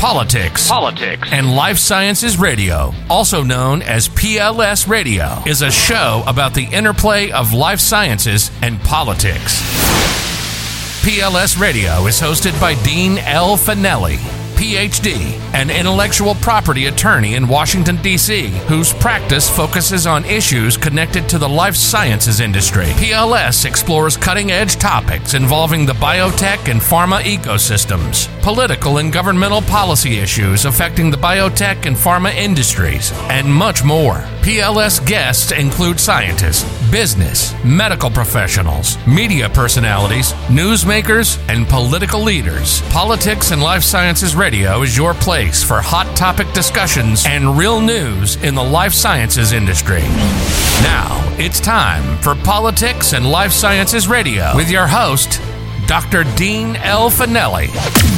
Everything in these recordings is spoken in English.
Politics, Politics, and Life Sciences Radio, also known as PLS Radio, is a show about the interplay of life sciences and politics. PLS Radio is hosted by Dean L. Fanelli. PhD, an intellectual property attorney in Washington, D.C., whose practice focuses on issues connected to the life sciences industry. PLS explores cutting edge topics involving the biotech and pharma ecosystems, political and governmental policy issues affecting the biotech and pharma industries, and much more. PLS guests include scientists, business, medical professionals, media personalities, newsmakers, and political leaders. Politics and Life Sciences Radio is your place for hot topic discussions and real news in the life sciences industry. Now, it's time for Politics and Life Sciences Radio with your host, Dr. Dean L. Fanelli.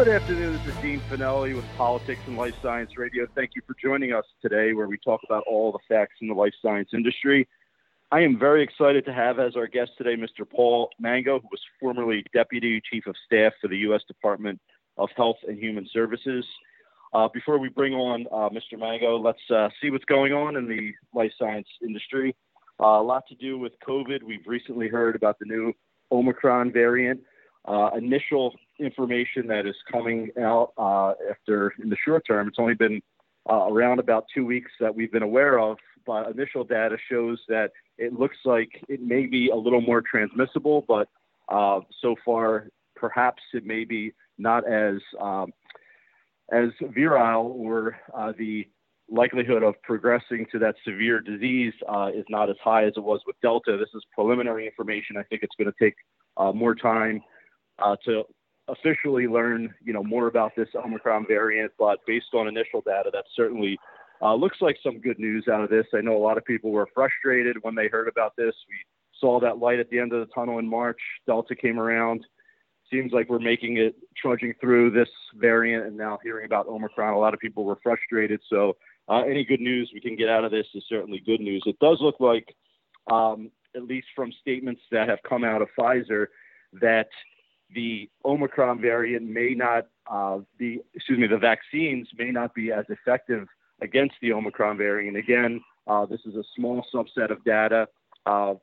Good afternoon. This is Dean Fanelli with Politics and Life Science Radio. Thank you for joining us today, where we talk about all the facts in the life science industry. I am very excited to have as our guest today Mr. Paul Mango, who was formerly Deputy Chief of Staff for the U.S. Department of Health and Human Services. Uh, before we bring on uh, Mr. Mango, let's uh, see what's going on in the life science industry. Uh, a lot to do with COVID. We've recently heard about the new Omicron variant. Uh, initial information that is coming out uh, after in the short term. It's only been uh, around about two weeks that we've been aware of, but initial data shows that it looks like it may be a little more transmissible, but uh, so far perhaps it may be not as um, as virile or uh, the likelihood of progressing to that severe disease uh, is not as high as it was with Delta. This is preliminary information. I think it's going to take more time to officially learn, you know, more about this Omicron variant, but based on initial data, that certainly uh, looks like some good news out of this. I know a lot of people were frustrated when they heard about this. We saw that light at the end of the tunnel in March. Delta came around. Seems like we're making it trudging through this variant, and now hearing about Omicron, a lot of people were frustrated. So, uh, any good news we can get out of this is certainly good news. It does look like, um, at least from statements that have come out of Pfizer, that the Omicron variant may not uh, be, excuse me, the vaccines may not be as effective against the Omicron variant. Again, uh, this is a small subset of data. Uh,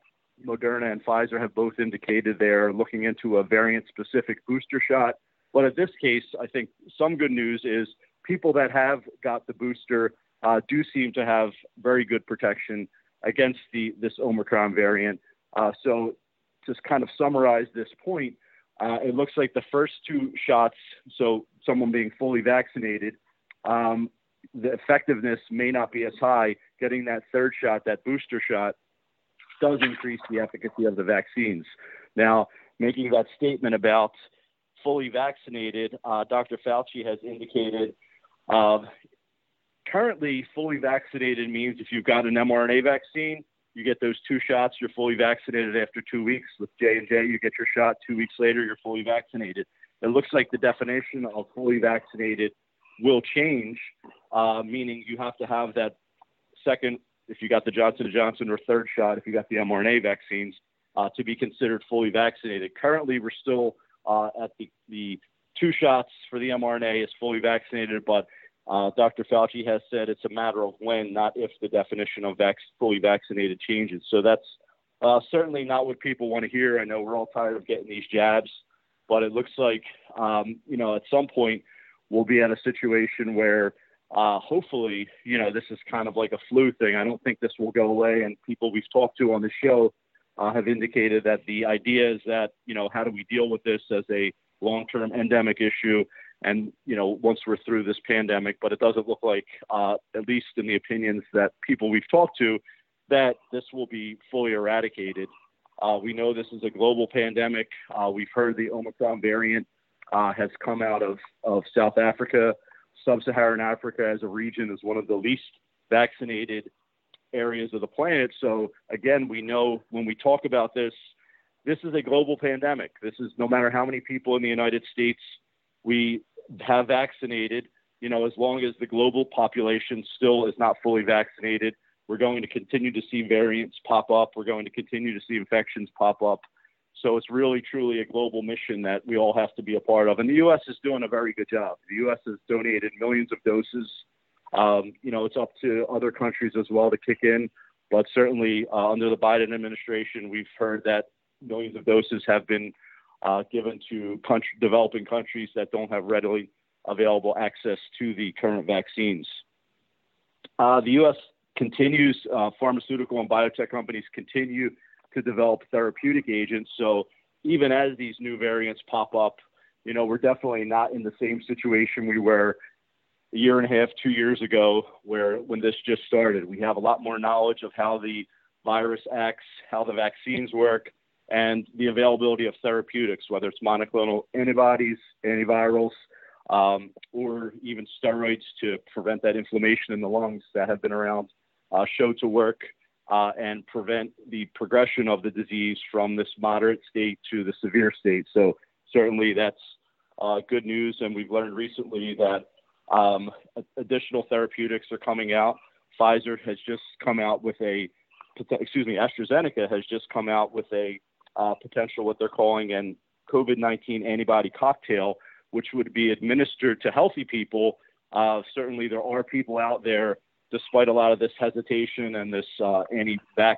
Moderna and Pfizer have both indicated they're looking into a variant specific booster shot. But in this case, I think some good news is people that have got the booster uh, do seem to have very good protection against the this Omicron variant. Uh, so, just kind of summarize this point, uh, it looks like the first two shots, so someone being fully vaccinated, um, the effectiveness may not be as high. Getting that third shot, that booster shot, does increase the efficacy of the vaccines. Now, making that statement about fully vaccinated, uh, Dr. Fauci has indicated uh, currently fully vaccinated means if you've got an mRNA vaccine, you get those two shots, you're fully vaccinated after two weeks. With J and J, you get your shot two weeks later, you're fully vaccinated. It looks like the definition of fully vaccinated will change, uh, meaning you have to have that second, if you got the Johnson & Johnson, or third shot if you got the mRNA vaccines, uh, to be considered fully vaccinated. Currently, we're still uh, at the, the two shots for the mRNA is fully vaccinated, but uh, Dr. Fauci has said it's a matter of when, not if, the definition of vac- fully vaccinated changes. So that's uh, certainly not what people want to hear. I know we're all tired of getting these jabs, but it looks like, um, you know, at some point we'll be at a situation where uh, hopefully, you know, this is kind of like a flu thing. I don't think this will go away. And people we've talked to on the show uh, have indicated that the idea is that, you know, how do we deal with this as a long term endemic issue? And you know once we're through this pandemic but it doesn't look like uh, at least in the opinions that people we've talked to that this will be fully eradicated. Uh, we know this is a global pandemic. Uh, we've heard the omicron variant uh, has come out of, of south africa. Sub-saharan africa as a region is one of the least vaccinated areas of the planet. So again we know when we talk about this this is a global pandemic. This is no matter how many people in the united states we have vaccinated, you know, as long as the global population still is not fully vaccinated, We're going to continue to see variants pop up. We're going to continue to see infections pop up. So it's really, truly a global mission that we all have to be a part of. And the U.S. is doing a very good job. The U.S. has donated millions of doses. Um, you know, it's up to other countries as well to kick in. But certainly uh, under the Biden administration, we've heard that millions of doses have been uh, given to country, developing countries that don't have readily available access to the current vaccines. Uh, the U.S. continues, uh, pharmaceutical and biotech companies continue to develop therapeutic agents. So even as these new variants pop up, you know, we're definitely not in the same situation we were a year and a half, two years ago, where when this just started. We have a lot more knowledge of how the virus acts, how the vaccines work, and the availability of therapeutics, whether it's monoclonal antibodies, antivirals, um, or even steroids to prevent that inflammation in the lungs that have been around, uh, show to work uh, and prevent the progression of the disease from this moderate state to the severe state. So certainly that's uh, good news, and we've learned recently that um, additional therapeutics are coming out. Pfizer has just come out with a, excuse me, AstraZeneca has just come out with a uh, potential what they're calling an COVID-19 antibody cocktail, which would be administered to healthy people. Uh, certainly, there are people out there, despite a lot of this hesitation and this uh, anti-vax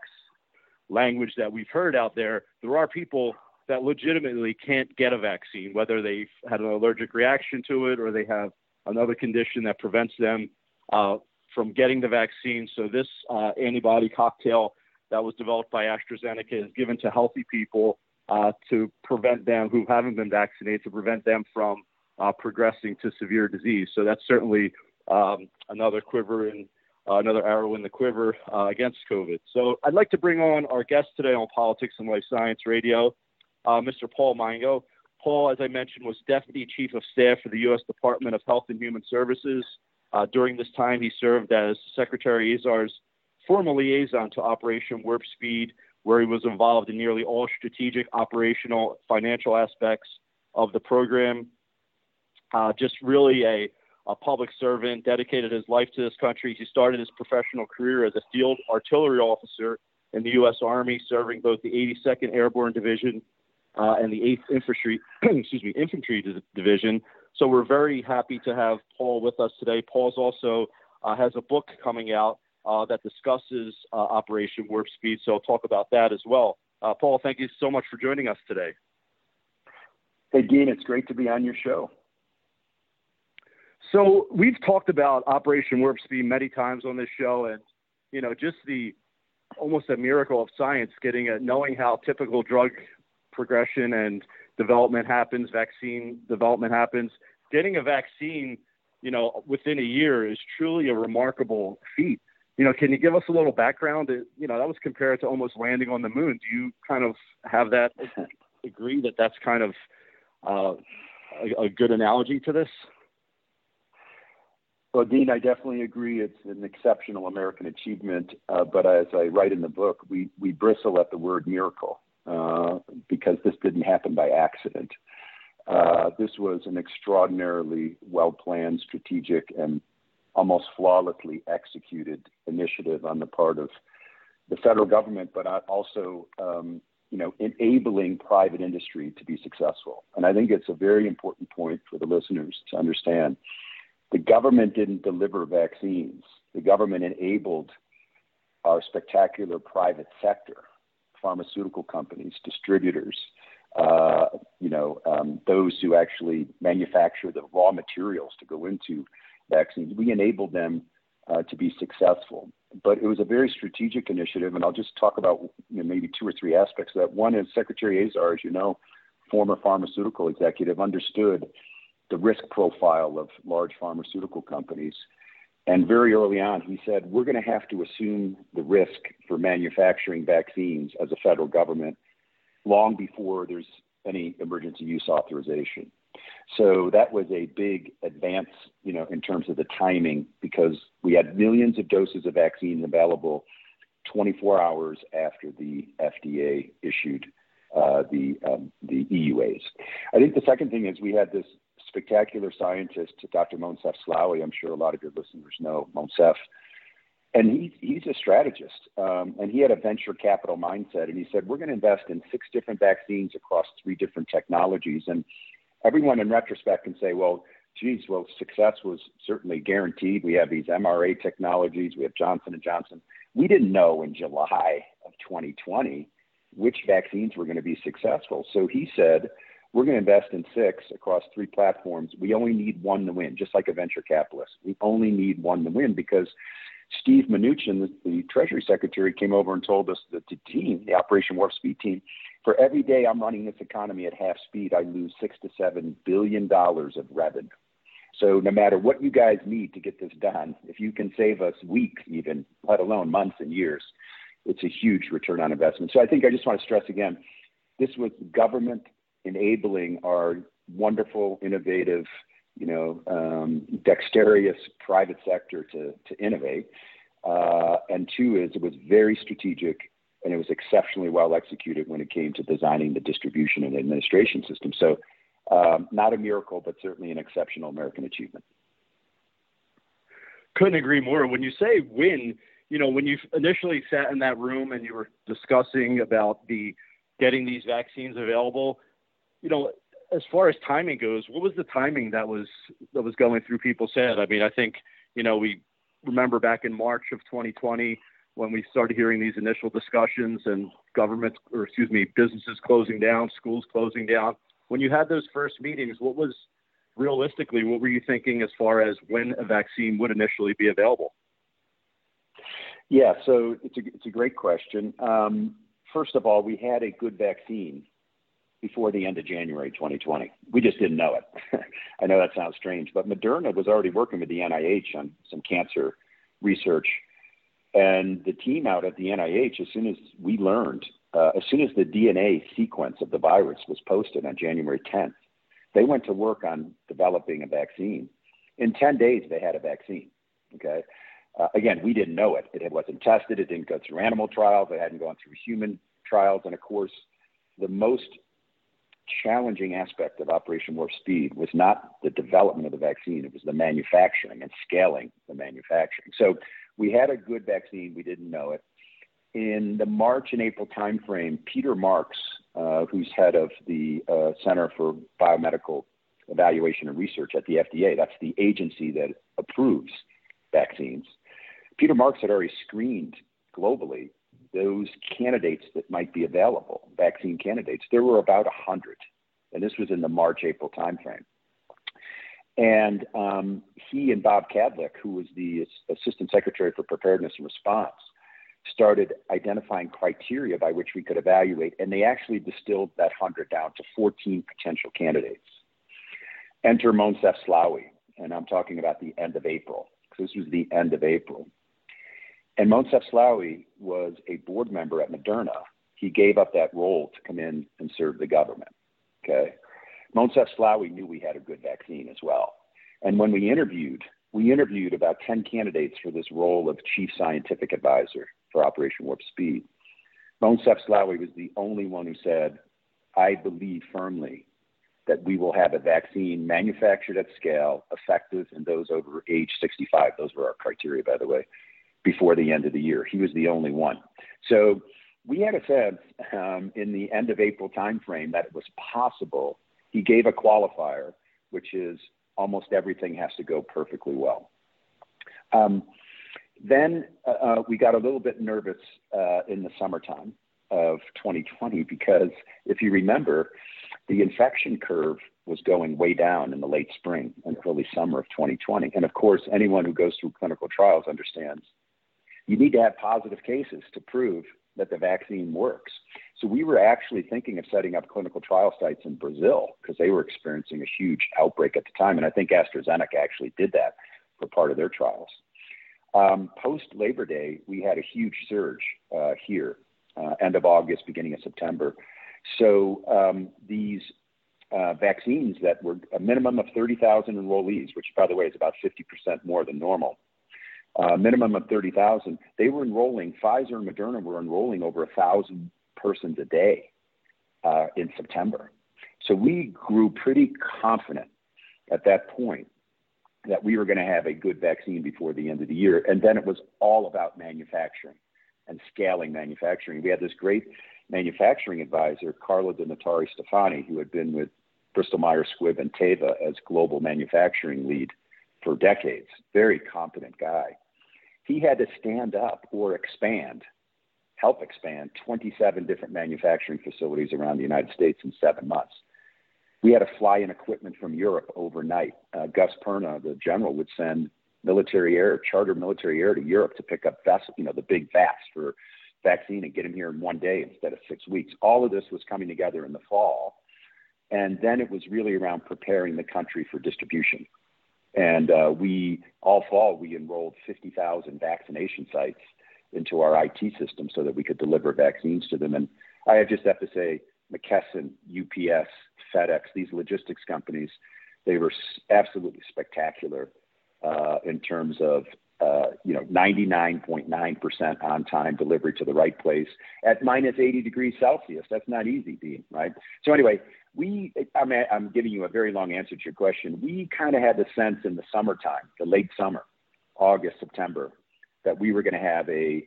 language that we've heard out there. There are people that legitimately can't get a vaccine, whether they've had an allergic reaction to it or they have another condition that prevents them uh, from getting the vaccine. So this uh, antibody cocktail that was developed by AstraZeneca is given to healthy people uh, to prevent them who haven't been vaccinated to prevent them from uh, progressing to severe disease. So that's certainly um, another quiver and uh, another arrow in the quiver uh, against COVID. So I'd like to bring on our guest today on Politics and Life Science Radio, Mr. Paul Mango. Paul, as I mentioned, was Deputy Chief of Staff for the U.S. Department of Health and Human Services. Uh, during this time, he served as Secretary Azar's former liaison to Operation Warp Speed, where he was involved in nearly all strategic, operational, financial aspects of the program. Uh, just really a, a public servant, dedicated his life to this country. He started his professional career as a field artillery officer in the U.S. Army, serving both the 82nd Airborne Division uh, and the 8th Infantry, excuse me, Infantry Division. So we're very happy to have Paul with us today. Paul's also uh, has a book coming out uh, that discusses uh, Operation Warp Speed, so I'll talk about that as well. Uh, Paul, thank you so much for joining us today. Hey, Dean, it's great to be on your show. So we've talked about Operation Warp Speed many times on this show, and you know, just the almost a miracle of science, getting a, knowing how typical drug progression and development happens, vaccine development happens. Getting a vaccine, you know, within a year is truly a remarkable feat. You know, can you give us a little background? You know, that was compared to almost landing on the moon. Do you kind of have that agree that that's kind of uh, a, a good analogy to this? Well, Dean, I definitely agree. It's an exceptional American achievement. Uh, but as I write in the book, we, we bristle at the word miracle. Uh, because this didn't happen by accident. Uh, this was an extraordinarily well planned, strategic, and almost flawlessly executed initiative on the part of the federal government, but also um, you know, enabling private industry to be successful. And I think it's a very important point for the listeners to understand. The government didn't deliver vaccines. The government enabled our spectacular private sector pharmaceutical companies, distributors, uh, you know, um, those who actually manufacture the raw materials to go into vaccines. We enabled them uh, to be successful. But it was a very strategic initiative, and I'll just talk about you know, maybe two or three aspects of that. One is Secretary Azar, as you know, former pharmaceutical executive, understood the risk profile of large pharmaceutical companies and very early on, he said, We're going to have to assume the risk for manufacturing vaccines as a federal government long before there's any emergency use authorization. So that was a big advance, you know, in terms of the timing because we had millions of doses of vaccine available 24 hours after the FDA issued uh, the um, the EUAs. I think the second thing is we had this spectacular scientist, Dr. Moncef Slaoui. I'm sure a lot of your listeners know Moncef. and he's he's a strategist, um, and he had a venture capital mindset, and he said we're going to invest in six different vaccines across three different technologies, and everyone in retrospect can say, well, geez, well, success was certainly guaranteed. We have these mRNA technologies, we have Johnson and Johnson. We didn't know in July of 2020 which vaccines were going to be successful, so he said. We're going to invest in six across three platforms. We only need one to win, just like a venture capitalist. We only need one to win because Steve Mnuchin, the, Treasury Secretary, came over and told us that the team, the Operation Warp Speed team, for every day I'm running this economy at half speed, I lose six to seven billion dollars of revenue. So no matter what you guys need to get this done, if you can save us weeks, even let alone months and years, it's a huge return on investment. So I think I just want to stress again, this was government enabling our wonderful, innovative you know, um, dexterous private sector to, to innovate. Uh, and two is it was very strategic and it was exceptionally well executed when it came to designing the distribution and administration system. So, um, not a miracle, but certainly an exceptional American achievement. Couldn't agree more. When you say win, you know, when you initially sat in that room and you were discussing about the getting these vaccines available, you know, as far as timing goes, what was the timing that was that was going through people's head? I mean, I think you know we remember back in March of 2020 when we started hearing these initial discussions and government or excuse me businesses closing down, schools closing down. When you had those first meetings, what was realistically what were you thinking as far as when a vaccine would initially be available? Yeah, so it's a it's a great question. Um, first of all, we had a good vaccine before the end of January 2020. We just didn't know it. I know that sounds strange, but Moderna was already working with the NIH on some cancer research. And the team out at the NIH, as soon as we learned, uh, as soon as the DNA sequence of the virus was posted on January 10th, they went to work on developing a vaccine. In 10 days, they had a vaccine. Okay. Uh, again, we didn't know it. It wasn't tested. It didn't go through animal trials. It hadn't gone through human trials. And of course, the most challenging aspect of Operation Warp Speed was not the development of the vaccine, it was the manufacturing and scaling the manufacturing. So we had a good vaccine, we didn't know it. In the March and April timeframe, Peter Marks, uh, who's head of the uh, Center for Biomedical Evaluation and Research at the FDA, that's the agency that approves vaccines. Peter Marks had already screened globally those candidates that might be available, vaccine candidates, there were about 100. And this was in the March, April timeframe. And um, he and Bob Kadlec, who was the Assistant Secretary for Preparedness and Response, started identifying criteria by which we could evaluate. And they actually distilled that 100 down to 14 potential candidates. Enter Moncef Slaoui, And I'm talking about the end of April, because this was the end of April. And Moncef Slaoui was a board member at Moderna. He gave up that role to come in and serve the government. Okay. Moncef Slaoui knew we had a good vaccine as well. And when we interviewed, we interviewed about 10 candidates for this role of chief scientific advisor for Operation Warp Speed. Moncef Slaoui was the only one who said, I believe firmly that we will have a vaccine manufactured at scale, effective in those over age 65. Those were our criteria, by the way, before the end of the year. He was the only one. So we had a sense um, in the end of April timeframe that it was possible. He gave a qualifier, which is almost everything has to go perfectly well. Um, then uh, uh we got a little bit nervous uh, in the summertime of 2020 because if you remember, the infection curve was going way down in the late spring and early summer of 2020. And of course, anyone who goes through clinical trials understands you need to have positive cases to prove that the vaccine works. So we were actually thinking of setting up clinical trial sites in Brazil because they were experiencing a huge outbreak at the time. And I think AstraZeneca actually did that for part of their trials. Um, Post Labor Day, we had a huge surge uh, here, uh, end of August, beginning of September. So um, these uh, vaccines that were a minimum of 30,000 enrollees, which, by the way, is about 50% more than normal, uh, minimum of 30,000. They were enrolling, Pfizer and Moderna were enrolling over a 1,000 persons a day uh, in September. So we grew pretty confident at that point that we were going to have a good vaccine before the end of the year. And then it was all about manufacturing and scaling manufacturing. We had this great manufacturing advisor, Carlo De Notaristefani, who had been with Bristol Myers Squibb and Teva as global manufacturing lead for decades. Very competent guy. He had to stand up or expand, help expand 27 different manufacturing facilities around the United States in seven months. We had to fly in equipment from Europe overnight. Uh, Gus Perna, the general, would send military air, charter military air to Europe to pick up vessels, you know, the big vats for vaccine and get them here in one day instead of six weeks. All of this was coming together in the fall. And then it was really around preparing the country for distribution. And uh, we, all fall, we enrolled 50,000 vaccination sites into our IT system so that we could deliver vaccines to them. And I just have to say, McKesson, UPS, FedEx, these logistics companies, they were absolutely spectacular uh, in terms of Uh, you know 99.9% on time delivery to the right place at minus 80 degrees Celsius. That's not easy, Dean, right? So anyway, we I mean, I'm giving you a very long answer to your question. We kind of had the sense in the summertime, the late summer, August, September, that we were going to have a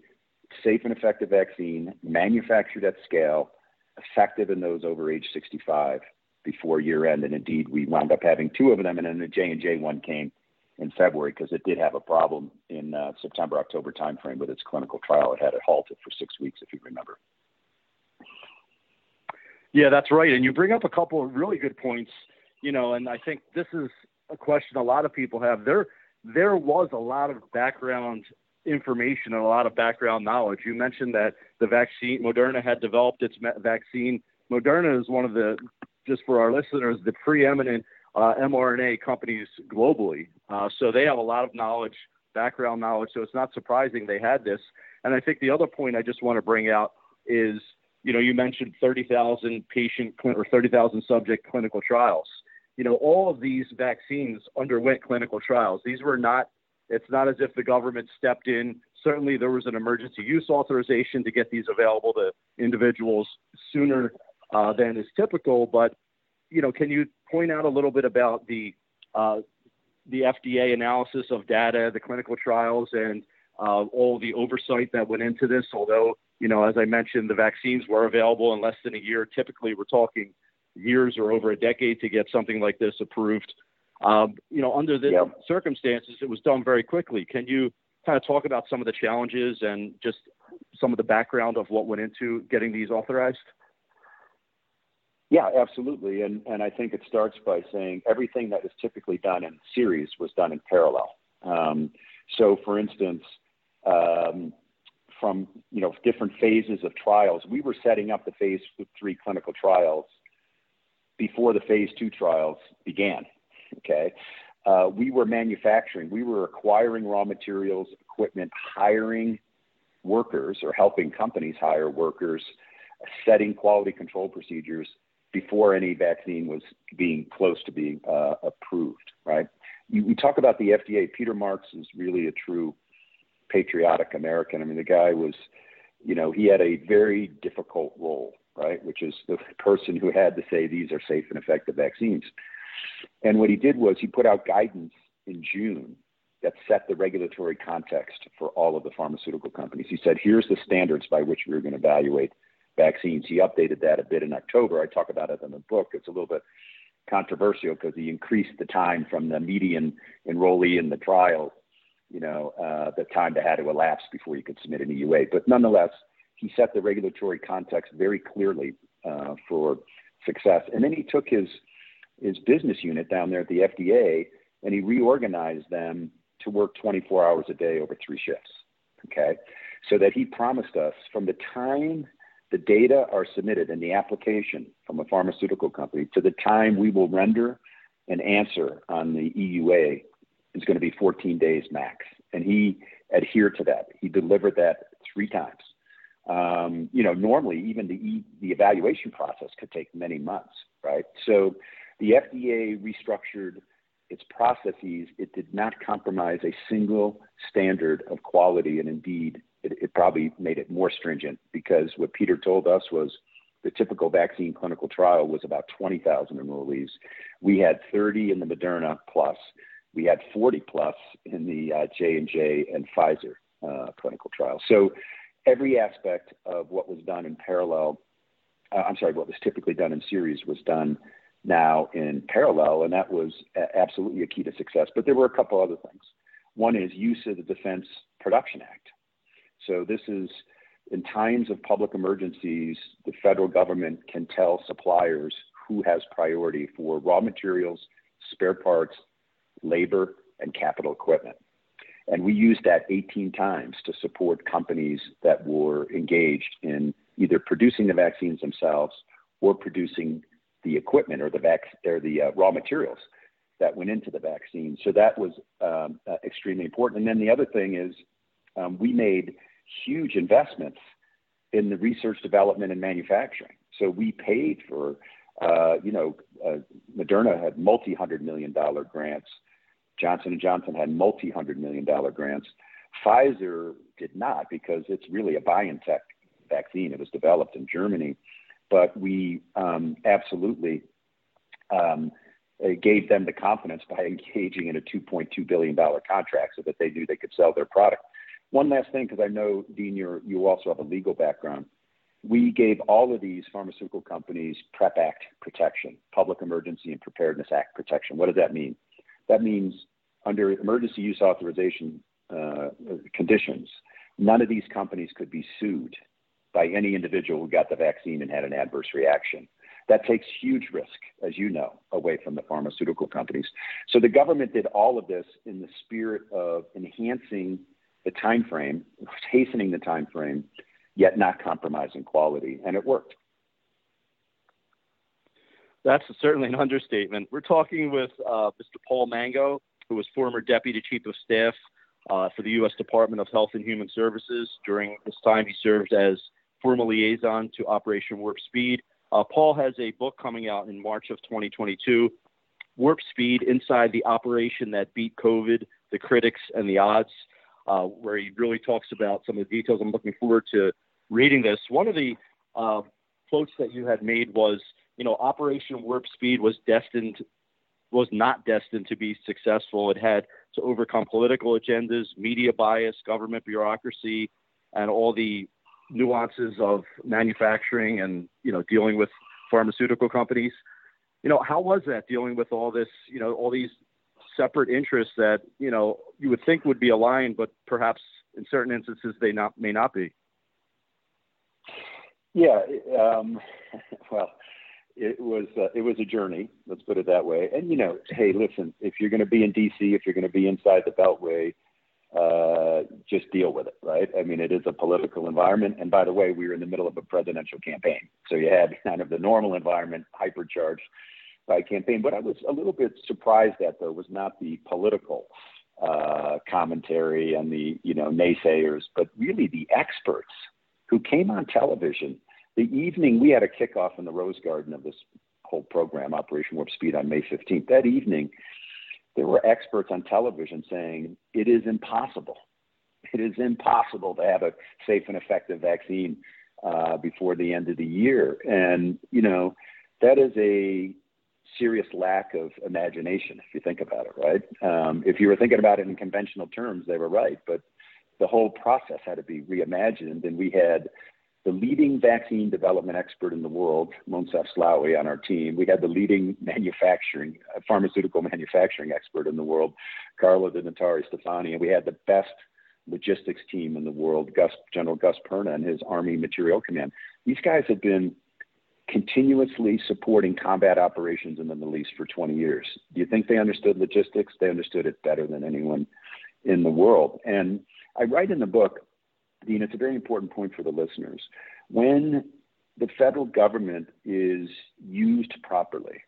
safe and effective vaccine manufactured at scale, effective in those over age 65 before year end. And indeed, we wound up having two of them, and then the J and J one came in February because it did have a problem in uh, September October timeframe with its clinical trial. It had it halted for six weeks, if you remember. Yeah, that's right. And you bring up a couple of really good points. You know, and I think this is a question a lot of people have. There, there was a lot of background information and a lot of background knowledge. You mentioned that the vaccine, Moderna had developed its vaccine. Moderna is one of the, just for our listeners, the preeminent uh, mRNA companies globally. Uh, so they have a lot of knowledge, background knowledge. So it's not surprising they had this. And I think the other point I just want to bring out is, you know, you mentioned 30,000 patient or 30,000 subject clinical trials. You know, all of these vaccines underwent clinical trials. These were not, it's not as if the government stepped in. Certainly there was an emergency use authorization to get these available to individuals sooner uh, than is typical, but you know, can you point out a little bit about the uh, the FDA analysis of data, the clinical trials, and uh, all the oversight that went into this? Although, you know, as I mentioned, the vaccines were available in less than a year. Typically, we're talking years or over a decade to get something like this approved. Um, you know, under the yep. circumstances, it was done very quickly. Can you kind of talk about some of the challenges and just some of the background of what went into getting these authorized? Yeah, absolutely. And, and I think it starts by saying everything that is typically done in series was done in parallel. Um, so, for instance, um, from you know different phases of trials, we were setting up the phase three clinical trials before the phase two trials began. Okay, uh, we were manufacturing, we were acquiring raw materials, equipment, hiring workers, or helping companies hire workers, setting quality control procedures before any vaccine was being close to being uh, approved, right? You, we talk about the FDA. Peter Marks is really a true patriotic American. I mean, the guy was, you know, he had a very difficult role, right? Which is the person who had to say these are safe and effective vaccines. And what he did was he put out guidance in June that set the regulatory context for all of the pharmaceutical companies. He said, here's the standards by which we're going to evaluate vaccines. He updated that a bit in October. I talk about it in the book. It's a little bit controversial because he increased the time from the median enrollee in the trial, you know, uh, the time that had to elapse before you could submit an EUA. But nonetheless, he set the regulatory context very clearly uh, for success. And then he took his his business unit down there at the FDA and he reorganized them to work 24 hours a day over three shifts. Okay, so that he promised us from the time the data are submitted in the application from a pharmaceutical company to the time we will render an answer on the EUA is going to be 14 days max. And he adhered to that. He delivered that three times. Um, you know, normally even the, the evaluation process could take many months, right? So the FDA restructured its processes. It did not compromise a single standard of quality, and indeed, it, it probably made it more stringent because what Peter told us was the typical vaccine clinical trial was about 20,000 enrollees. We had 30 in the Moderna plus, We had 40 plus in the uh, J and J and Pfizer uh, clinical trials. So every aspect of what was done in parallel, uh, I'm sorry, what was typically done in series was done now in parallel, and that was absolutely a key to success. But there were a couple other things. One is use of the Defense Production Act. So this is in times of public emergencies, the federal government can tell suppliers who has priority for raw materials, spare parts, labor, and capital equipment. And we used that 18 times to support companies that were engaged in either producing the vaccines themselves or producing the equipment or the vac- or the uh, raw materials that went into the vaccine. So that was um, uh, extremely important. And then the other thing is um, we made huge investments in the research, development, and manufacturing. So we paid for, uh, you know, uh, Moderna had multi-hundred million dollar grants. Johnson Johnson had multi-hundred million dollar grants. Pfizer did not because it's really a BioNTech vaccine. It was developed in Germany, but we um, absolutely um, gave them the confidence by engaging in a $2.2 billion contract so that they knew they could sell their product. One last thing, because I know, Dean, you also have a legal background. We gave all of these pharmaceutical companies PrEP Act protection, Public Emergency and Preparedness Act protection. What does that mean? That means under emergency use authorization uh, conditions, none of these companies could be sued by any individual who got the vaccine and had an adverse reaction. That takes huge risk, as you know, away from the pharmaceutical companies. So the government did all of this in the spirit of enhancing the time frame, hastening the time frame, yet not compromising quality, and it worked. That's certainly an understatement. We're talking with uh, Mr. Paul Mango, who was former Deputy Chief of Staff uh, for the U.S. Department of Health and Human Services. During this time, he served as former liaison to Operation Warp Speed uh, Paul has a book coming out in March of 2022, Warp Speed Inside the Operation That Beat COVID, the Critics and the Odds, uh, where he really talks about some of the details. I'm looking forward to reading this. One of the uh, quotes that you had made was, you know, Operation Warp Speed was destined, was not destined to be successful. It had to overcome political agendas, media bias, government bureaucracy, and all the nuances of manufacturing and you know dealing with pharmaceutical companies. You know, how was that dealing with all this? You know, all these separate interests that you know you would think would be aligned, but perhaps in certain instances they not may not be. Yeah, um, well, it was uh, it was a journey. Let's put it that way. And you know, hey, listen, if you're going to be in DC, if you're going to be inside the Beltway, uh, just deal with it, right? I mean, it is a political environment. And by the way, we were in the middle of a presidential campaign. So you had kind of the normal environment hypercharged by campaign. What I was a little bit surprised at, though, was not the political uh, commentary and the, you know, naysayers, but really the experts who came on television. The evening we had a kickoff in the Rose Garden of this whole program, Operation Warp Speed, on May 15th. That evening, there were experts on television saying it is impossible. It is impossible to have a safe and effective vaccine uh, before the end of the year. And, you know, that is a serious lack of imagination, if you think about it, right? Um, if you were thinking about it in conventional terms, they were right. But the whole process had to be reimagined. And we had the leading vaccine development expert in the world, Moncef Slaoui, on our team. We had the leading manufacturing, uh, pharmaceutical manufacturing expert in the world, Carlo De Notaristefani, and we had the best logistics team in the world, Gus, General Gus Perna and his Army Materiel Command. These guys have been continuously supporting combat operations in the Middle East for 20 years. Do you think they understood logistics? They understood it better than anyone in the world. And I write in the book Dean, it's a very important point for the listeners. When the federal government is used properly,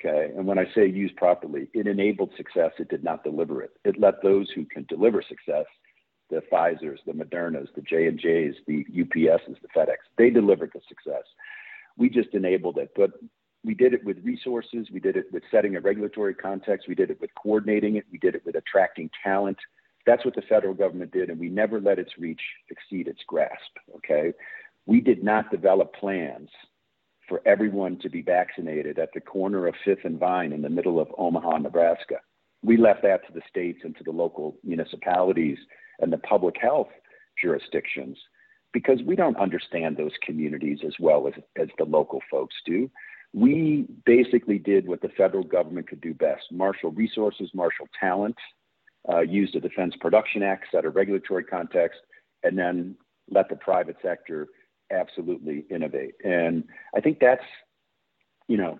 okay, and when I say used properly, it enabled success, it did not deliver it. It let those who can deliver success, the Pfizer's, the Moderna's, the J&J's, the UPS's, the FedEx, they delivered the success. We just enabled it. But we did it with resources, we did it with setting a regulatory context, we did it with coordinating it, we did it with attracting talent, that's what the federal government did, and we never let its reach exceed its grasp. Okay, we did not develop plans for everyone to be vaccinated at the corner of Fifth and Vine in the middle of Omaha, Nebraska. we left that to the states and to the local municipalities and the public health jurisdictions because we don't understand those communities as well as, as the local folks do. We basically did what the federal government could do best marshal resources, marshal talent, uh, use the Defense Production Act, set a regulatory context, and then let the private sector absolutely innovate. And I think that's, you know,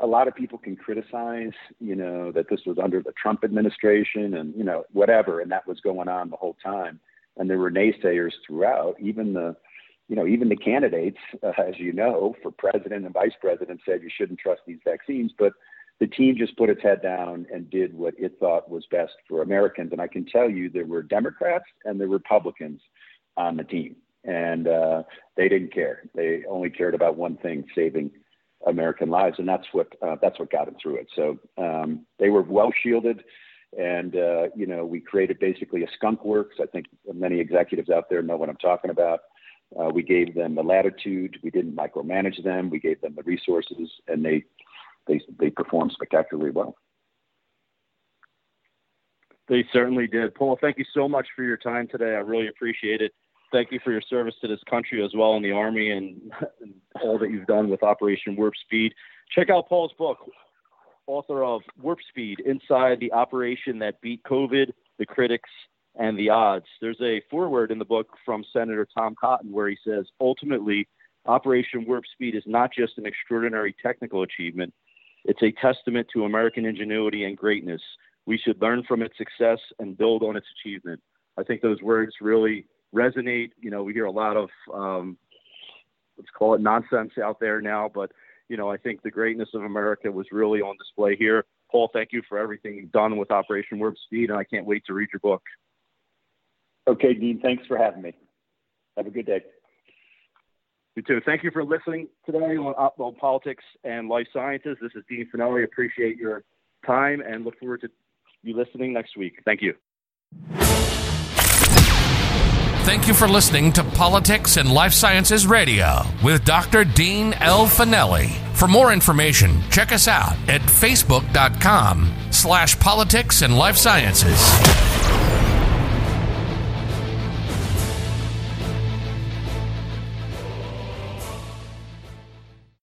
a lot of people can criticize, you know, that this was under the Trump administration and, you know, whatever, and that was going on the whole time. And there were naysayers throughout, even the, you know, even the candidates, uh, as you know, for president and vice president said you shouldn't trust these vaccines. But the team just put its head down and did what it thought was best for Americans. And I can tell you there were Democrats and there were Republicans on the team. And uh, they didn't care. They only cared about one thing: saving American lives, and that's what uh, that's what got them through it. So um, they were well shielded, and uh, you know we created basically a skunk works. I think many executives out there know what I'm talking about. Uh, we gave them the latitude. We didn't micromanage them. We gave them the resources, and they they they performed spectacularly well. They certainly did. Paul, thank you so much for your time today. I really appreciate it. Thank you for your service to this country as well in the Army and, and all that you've done with Operation Warp Speed. Check out Paul's book, author of Warp Speed Inside the Operation That Beat COVID, the Critics, and the Odds. There's a foreword in the book from Senator Tom Cotton where he says ultimately, Operation Warp Speed is not just an extraordinary technical achievement, it's a testament to American ingenuity and greatness. We should learn from its success and build on its achievement. I think those words really resonate. You know, we hear a lot of um, let's call it nonsense out there now, but you know, I think the greatness of America was really on display here. Paul, thank you for everything you've done with Operation Warp Speed, and I can't wait to read your book. Okay, Dean, thanks for having me. Have a good day. You too. Thank you for listening today on, on Politics and Life Sciences. This is Dean Fanelli. Appreciate your time and look forward to you listening next week. Thank you. Thank you for listening to Politics and Life Sciences Radio with Dr. Dean L. Fanelli. For more information, check us out at facebook.com slash politics and life sciences.